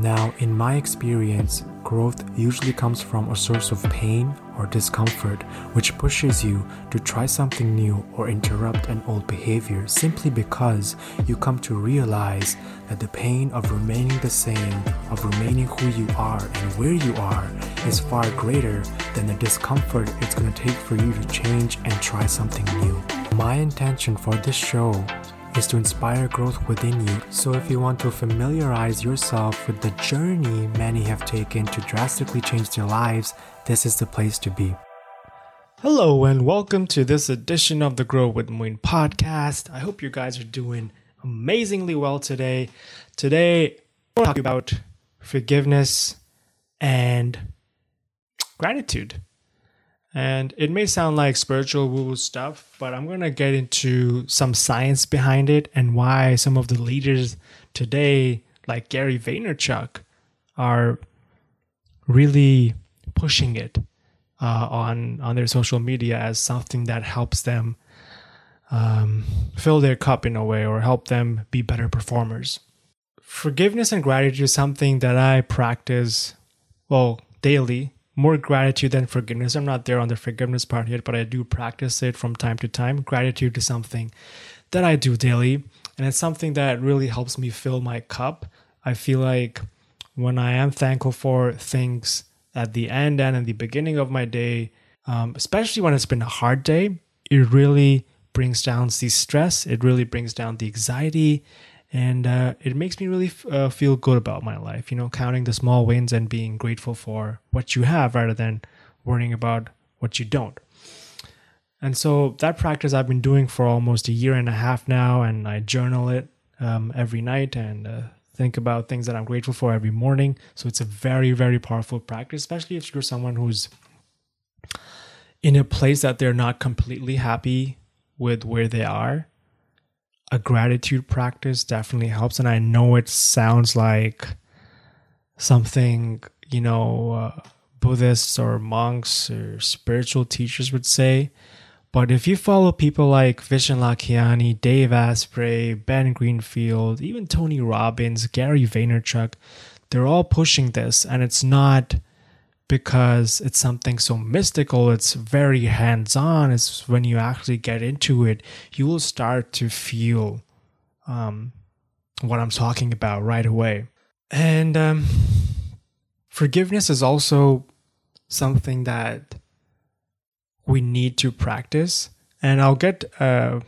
Now, in my experience, growth usually comes from a source of pain or discomfort, which pushes you to try something new or interrupt an old behavior simply because you come to realize that the pain of remaining the same, of remaining who you are and where you are, is far greater than the discomfort it's going to take for you to change and try something new. My intention for this show is to inspire growth within you. So, if you want to familiarize yourself with the journey many have taken to drastically change their lives, this is the place to be. Hello, and welcome to this edition of the Grow with Moin podcast. I hope you guys are doing amazingly well today. Today, we'll talk about forgiveness and gratitude. And it may sound like spiritual woo woo stuff, but I'm going to get into some science behind it and why some of the leaders today, like Gary Vaynerchuk, are really pushing it uh, on on their social media as something that helps them um, fill their cup in a way or help them be better performers. Forgiveness and gratitude is something that I practice well daily more gratitude than forgiveness. I'm not there on the forgiveness part yet, but I do practice it from time to time. Gratitude is something that I do daily, and it's something that really helps me fill my cup. I feel like when I am thankful for things at the end and in the beginning of my day, um, especially when it's been a hard day, it really brings down the stress. It really brings down the anxiety and uh, it makes me really uh, feel good about my life you know counting the small wins and being grateful for what you have rather than worrying about what you don't. And so that practice i've been doing for almost a year and a half now and i journal it um, every night and uh, think about things that i'm grateful for every morning. So it's a very very powerful practice especially if you're someone who's in a place that they're not completely happy with where they are a gratitude practice definitely helps. And I know it sounds like something, you know, uh, Buddhists or monks or spiritual teachers would say. But if you follow people like Vishen Lakhiani, Dave Asprey, Ben Greenfield, even Tony Robbins, Gary Vaynerchuk, they're all pushing this. And it's not because it's something so mystical, it's very hands on. It's when you actually get into it, you will start to feel um, what I'm talking about right away. And um, forgiveness is also something that we need to practice. And I'll get uh,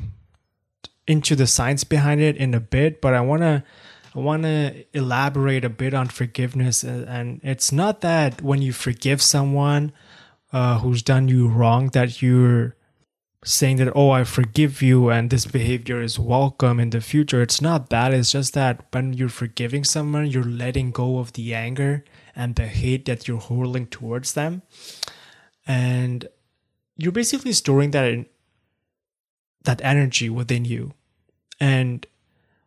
into the science behind it in a bit, but I want to I want to elaborate a bit on forgiveness. And it's not that when you forgive someone uh, who's done you wrong, that you're saying that, oh, I forgive you and this behavior is welcome in the future. It's not that. It's just that when you're forgiving someone, you're letting go of the anger and the hate that you're holding towards them. And you're basically storing that in, that energy within you. And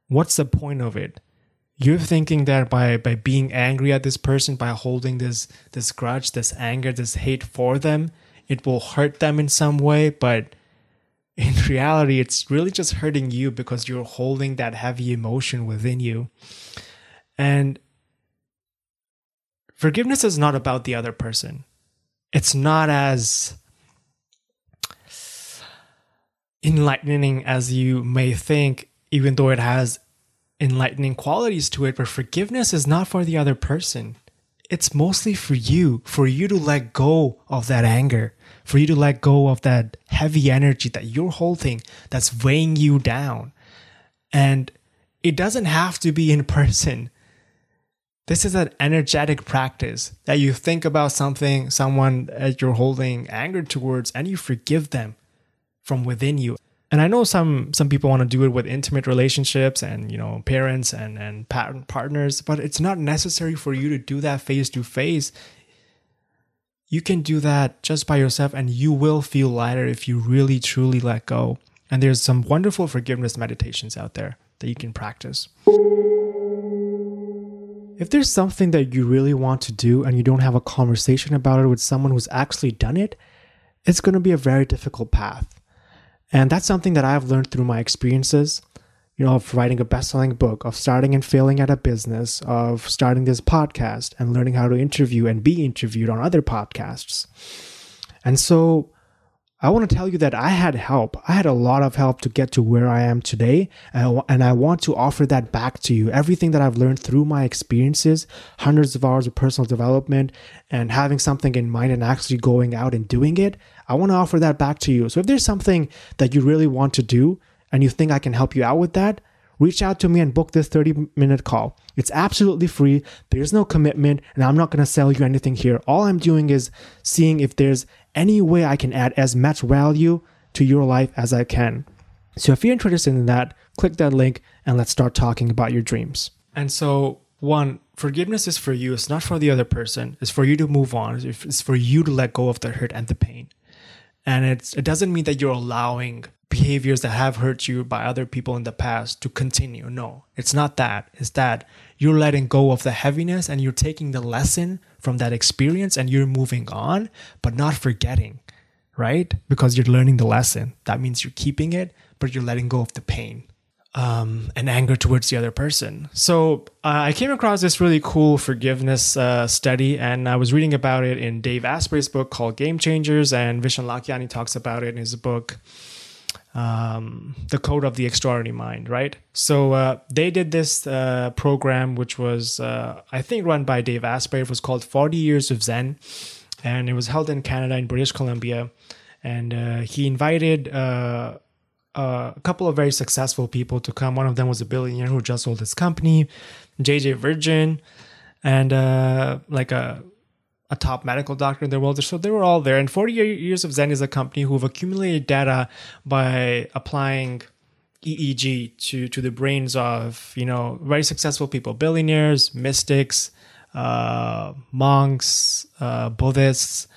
what's the point of it? You're thinking that by by being angry at this person by holding this this grudge this anger this hate for them it will hurt them in some way but in reality it's really just hurting you because you're holding that heavy emotion within you. And forgiveness is not about the other person. It's not as enlightening as you may think even though it has enlightening qualities to it, but forgiveness is not for the other person. It's mostly for you, for you to let go of that anger, for you to let go of that heavy energy that you're holding that's weighing you down. And it doesn't have to be in person. This is an energetic practice that you think about something, someone that you're holding anger towards, and you forgive them from within you and I know some some people want to do it with intimate relationships and you know parents and and partners, but it's not necessary for you to do that face to face. You can do that just by yourself, and you will feel lighter if you really truly let go. And there's some wonderful forgiveness meditations out there that you can practice. If there's something that you really want to do and you don't have a conversation about it with someone who's actually done it, it's going to be a very difficult path. And that's something that I've learned through my experiences. you know, of writing a best selling book, of starting and failing at a business, of starting this podcast and learning how to interview and be interviewed on other podcasts. And so I want to tell you that I had help. I had a lot of help to get to where I am today. And I want to offer that back to you. Everything that I've learned through my experiences, hundreds of hours of personal development, and having something in mind and actually going out and doing it, I want to offer that back to you. So if there's something that you really want to do and you think I can help you out with that, reach out to me and book this 30 minute call. It's absolutely free. There's no commitment, and I'm not going to sell you anything here. All I'm doing is seeing if there's any way I can add as much value to your life as I can. So if you're interested in that, click that link and let's start talking about your dreams. And so, one, forgiveness is for you, it's not for the other person. It's for you to move on, it's for you to let go of the hurt and the pain. And it's, it doesn't mean that you're allowing behaviors that have hurt you by other people in the past to continue. No, it's not that. It's that you're letting go of the heaviness and you're taking the lesson from that experience and you're moving on, but not forgetting, right? Because you're learning the lesson. That means you're keeping it, but you're letting go of the pain. Um, and anger towards the other person. So uh, I came across this really cool forgiveness uh, study, and I was reading about it in Dave Asprey's book called Game Changers, and Vishen Lakhiani talks about it in his book um, the code of the extraordinary mind, right? So uh, they did this uh, program, which was uh, I think run by Dave Asprey. It was called Forty Years of Zen, and it was held in Canada in British Columbia. And uh, he invited uh, a couple of very successful people to come. One of them was a billionaire who just sold his company, JJ Virgin, and uh, like a a top medical doctor in the world. So they were all there. And 40 Years of Zen is a company who've accumulated data by applying EEG to, to the brains of, you know, very successful people, billionaires, mystics, uh, monks, uh, Buddhists.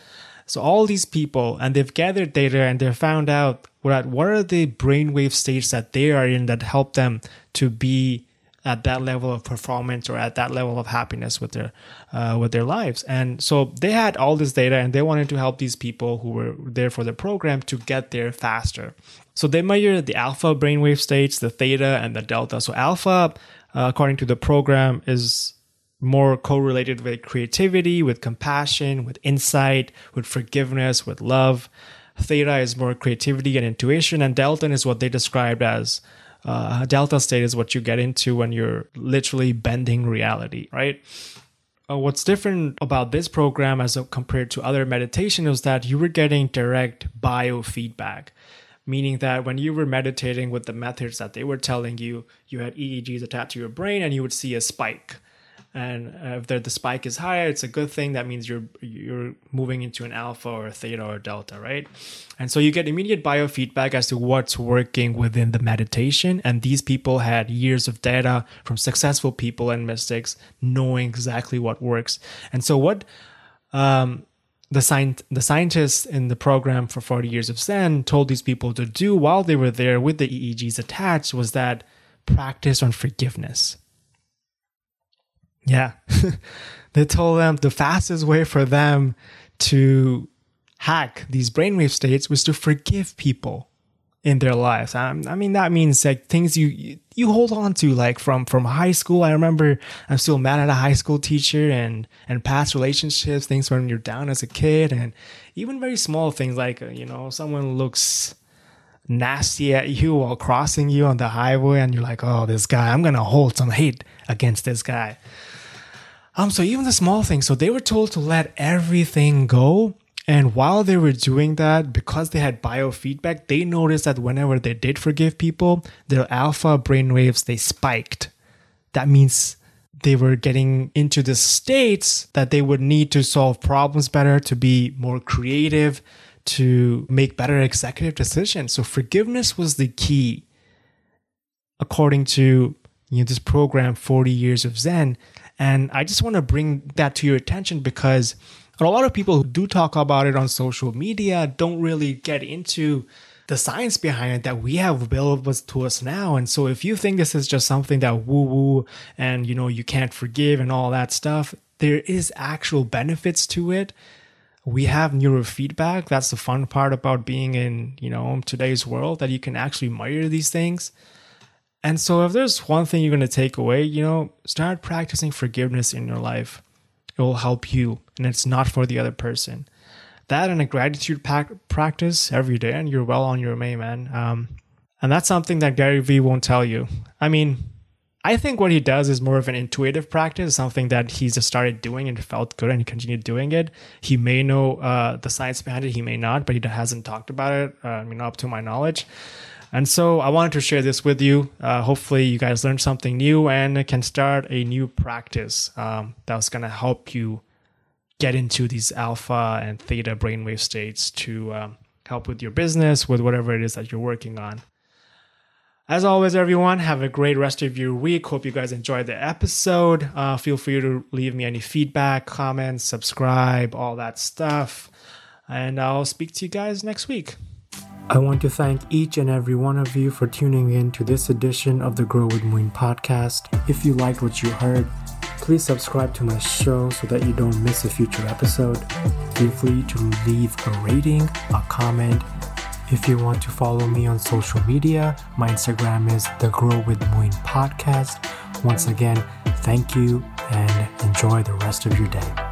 So all these people, and they've gathered data and they've found out what, what are the brainwave states that they are in that help them to be at that level of performance or at that level of happiness with their uh, with their lives. And so they had all this data and they wanted to help these people who were there for the program to get there faster. So they measured the alpha brainwave states, the theta, and the delta. So alpha, uh, according to the program, is more correlated with creativity, with compassion, with insight, with forgiveness, with love. Theta is more creativity and intuition, and delta is what they described as uh, delta state is what you get into when you're literally bending reality, right? Uh, what's different about this program as compared to other meditation is that you were getting direct biofeedback meaning that when you were meditating with the methods that they were telling you, you had EEGs attached to your brain and you would see a spike and if the, spike is higher it's a good thing. That means you're you're moving into an alpha or a theta or a delta right? And so you get immediate biofeedback as to what's working within the meditation. And these people had years of data from successful people and mystics knowing exactly what works. And so what um, the, sci- the scientists in the program for 40 years of zen told these people to do while they were there with the eegs attached was that practice on forgiveness yeah. they told them the fastest way for them to hack these brainwave states was to forgive people in their lives. I, I mean, that means like things you, you hold on to, like from from high school. I remember I'm still mad at a high school teacher, and and past relationships, things when you're down as a kid, and even very small things like uh, you know someone looks nasty at you while crossing you on the highway, and you're like, oh, this guy, I'm gonna hold some hate against this guy. Um, so even the small things. So they were told to let everything go. And while they were doing that, because they had biofeedback, they noticed that whenever they did forgive people, their alpha brainwaves they spiked. That means they were getting into the states that they would need to solve problems better, to be more creative, to make better executive decisions. So forgiveness was the key, according to you know this program, 40 Years of Zen. And I just want to bring that to your attention because a lot of people who do talk about it on social media don't really get into the science behind it that we have available to us now. And so if you think this is just something that woo woo and you know you can't forgive and all that stuff, there is actual benefits to it. We have neurofeedback. That's the fun part about being in, you know, today's world that you can actually measure these things And so, if there's one thing you're going to take away, you know, start practicing forgiveness in your life. It will help you, and it's not for the other person. That and a gratitude pack- practice every day, and you're well on your way, man. Um, and that's something that Gary Vee won't tell you. I mean, I think what he does is more of an intuitive practice, something that he's just started doing and felt good and he continued doing it. He may know uh, the science behind it, he may not, but he hasn't talked about it. Uh, I mean, up to my knowledge. And so I wanted to share this with you. Uh, hopefully, you guys learned something new and can start a new practice um, that's going to help you get into these alpha and theta brainwave states to um, help with your business, with whatever it is that you're working on. As always, everyone, have a great rest of your week. Hope you guys enjoyed the episode. Uh, feel free to leave me any feedback, comments, subscribe, all that stuff. And I'll speak to you guys next week. I want to thank each and every one of you for tuning in to this edition of the Grow with Moin podcast. If you liked what you heard, please subscribe to my show so that you don't miss a future episode. Feel free to leave a rating, a comment, if you want to follow me on social media, my Instagram is the Grow with Moin podcast. Once again, thank you and enjoy the rest of your day.